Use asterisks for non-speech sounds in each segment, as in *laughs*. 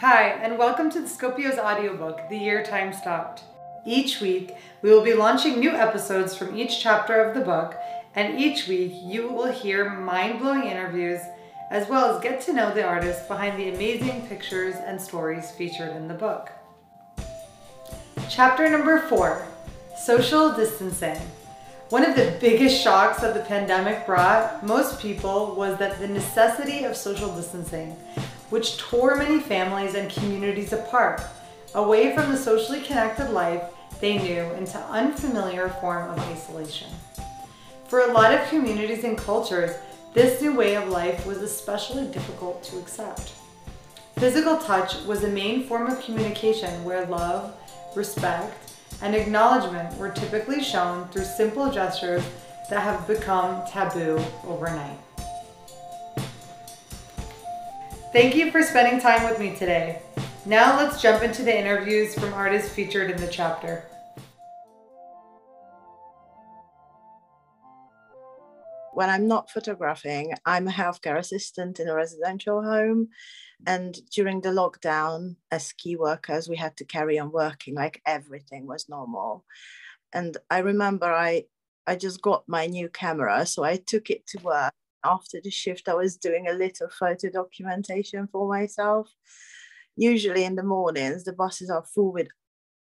Hi, and welcome to the Scopio's audiobook, The Year Time Stopped. Each week, we will be launching new episodes from each chapter of the book, and each week you will hear mind blowing interviews as well as get to know the artists behind the amazing pictures and stories featured in the book. Chapter number four Social Distancing. One of the biggest shocks that the pandemic brought most people was that the necessity of social distancing, which tore many families and communities apart, away from the socially connected life they knew into unfamiliar form of isolation. For a lot of communities and cultures, this new way of life was especially difficult to accept. Physical touch was a main form of communication where love, respect, and acknowledgement were typically shown through simple gestures that have become taboo overnight. Thank you for spending time with me today. Now let's jump into the interviews from artists featured in the chapter. When I'm not photographing, I'm a healthcare assistant in a residential home and during the lockdown, as key workers, we had to carry on working like everything was normal. And I remember I I just got my new camera, so I took it to work. After the shift, I was doing a little photo documentation for myself. Usually in the mornings, the buses are full with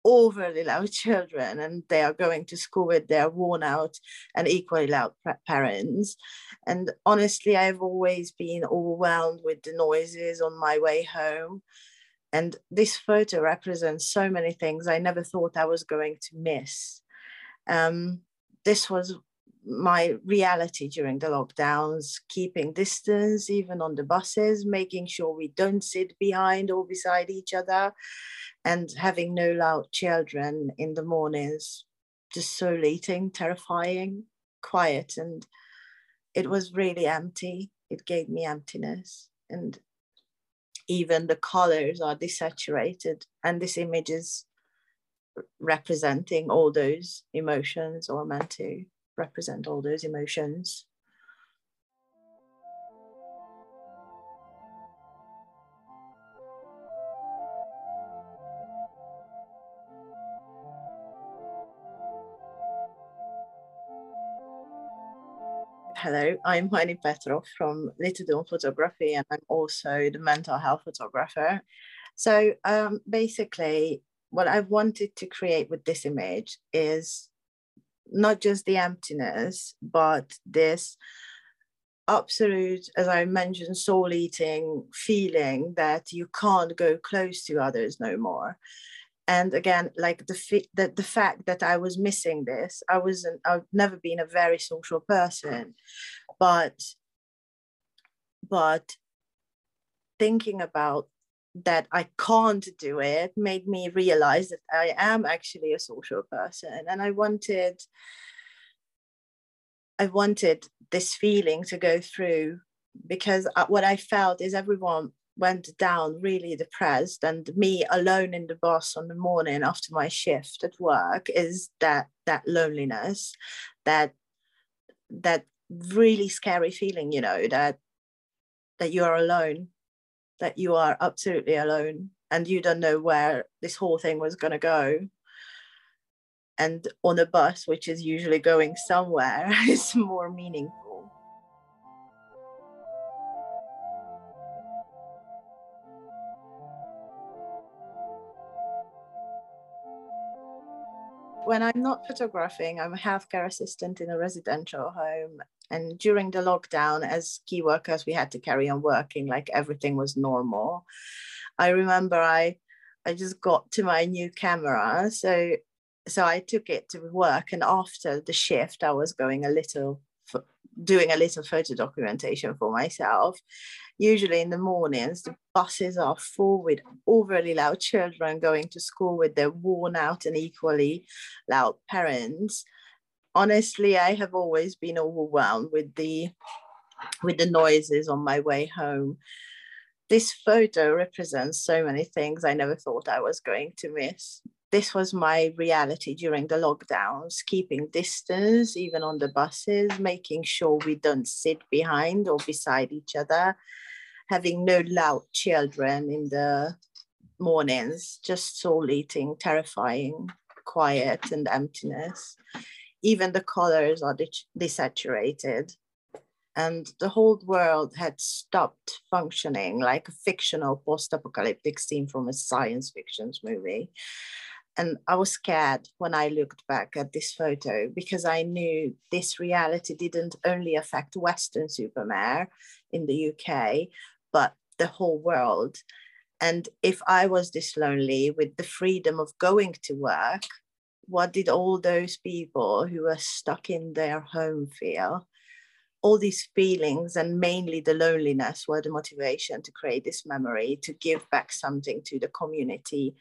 overly loud *laughs* children and they are going to school with their worn out and equally loud parents. And honestly, I've always been overwhelmed with the noises on my way home. And this photo represents so many things I never thought I was going to miss. Um, this was my reality during the lockdowns, keeping distance even on the buses, making sure we don't sit behind or beside each other, and having no loud children in the mornings, just desolating, terrifying, quiet. And it was really empty. It gave me emptiness. And even the colors are desaturated. And this image is representing all those emotions or meant to represent all those emotions. Hello, I'm Hajni Petrof from Little Dawn Photography, and I'm also the mental health photographer. So um, basically, what I wanted to create with this image is not just the emptiness, but this absolute, as I mentioned, soul eating feeling that you can't go close to others no more. And again, like the, the, the fact that I was missing this, I wasn't, I've never been a very social person, but, but thinking about that I can't do it made me realize that I am actually a social person and I wanted I wanted this feeling to go through because uh, what I felt is everyone went down really depressed and me alone in the bus on the morning after my shift at work is that that loneliness that that really scary feeling you know that that you are alone that you are absolutely alone and you don't know where this whole thing was going to go and on a bus which is usually going somewhere *laughs* is more meaningful when I'm not photographing, I'm a healthcare assistant in a residential home. And during the lockdown, as key workers, we had to carry on working like everything was normal. I remember I I just got to my new camera. So so I took it to work. And after the shift, I was going a little doing a little photo documentation for myself. Usually in the mornings, the buses are full with overly loud children going to school with their worn out and equally loud parents. Honestly, I have always been overwhelmed with the with the noises on my way home. This photo represents so many things I never thought I was going to miss this was my reality during the lockdowns keeping distance even on the buses making sure we don't sit behind or beside each other having no loud children in the mornings, just soul eating, terrifying, quiet, and emptiness. Even the colors are desaturated. And the whole world had stopped functioning like a fictional post apocalyptic scene from a science fiction movie. And I was scared when I looked back at this photo because I knew this reality didn't only affect Weston-super-Mare in the UK, but the whole world. And if I was this lonely with the freedom of going to work, what did all those people who were stuck in their home feel? All these feelings, and mainly the loneliness, were the motivation to create this memory, to give back something to the community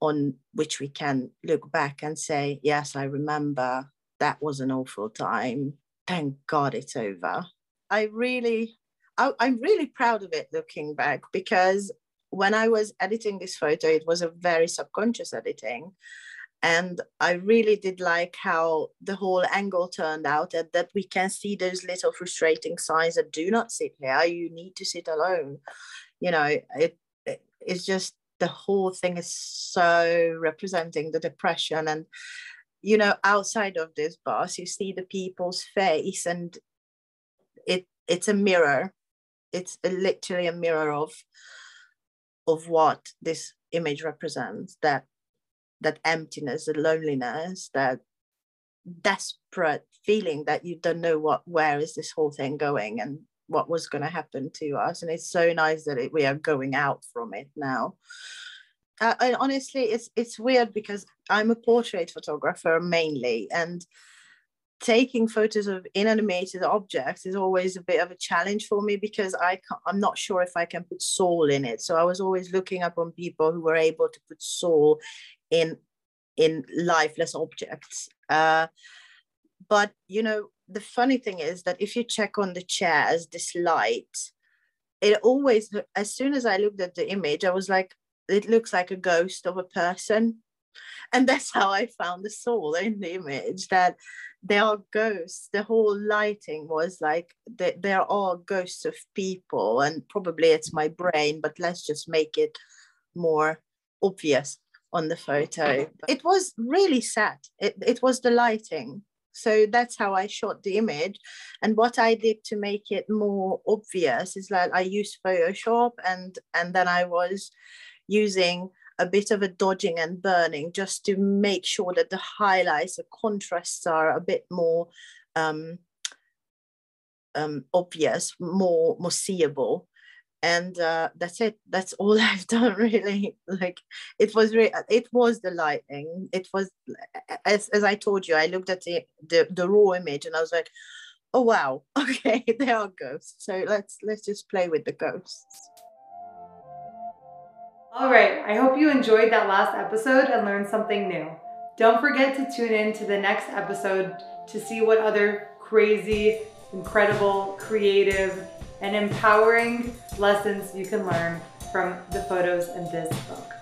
on which we can look back and say, Yes, I remember that was an awful time. Thank God it's over. I really I, am really proud of it looking back because when I was editing this photo, it was a very subconscious editing. And I really did like how the whole angle turned out and that we can see those little frustrating signs that do not sit here. You need to sit alone. You know, it, it it's just the whole thing is so representing the depression and you know outside of this bus you see the people's face and it it's a mirror it's a, literally a mirror of of what this image represents that that emptiness the loneliness that desperate feeling that you don't know what where is this whole thing going and what was going to happen to us and it's so nice that it, we are going out from it now uh, and honestly it's it's weird because i'm a portrait photographer mainly and taking photos of inanimated objects is always a bit of a challenge for me because I I'm not sure if I can put soul in it. So I was always looking up on people who were able to put soul in in lifeless objects. Uh, but you know, the funny thing is that if you check on the chairs, this light, it always as soon as I looked at the image, I was like, it looks like a ghost of a person. And that's how i found the soul in the image that they are ghosts. The whole lighting was like they, there are ghosts of people and probably it's my brain but let's just make it more obvious on the photo. It was really sad. It, it was the lighting. So that's how i shot the image. And what i did to make it more obvious is that i used photoshop and and then i was using a bit of a dodging and burning just to make sure that the highlights, the contrasts are a bit more um, um, obvious, more more seeable. And uh, that's it. That's all *laughs* I've done really. Like it was really, it was the lighting. It was as, as I told you, I looked at the, the the raw image and I was like, oh wow, *laughs* okay, *laughs* there are ghosts. So let's let's just play with the ghosts. All right, I hope you enjoyed that last episode and learned something new. Don't forget to tune in to the next episode to see what other crazy, incredible, creative, and empowering lessons you can learn from the photos in this book.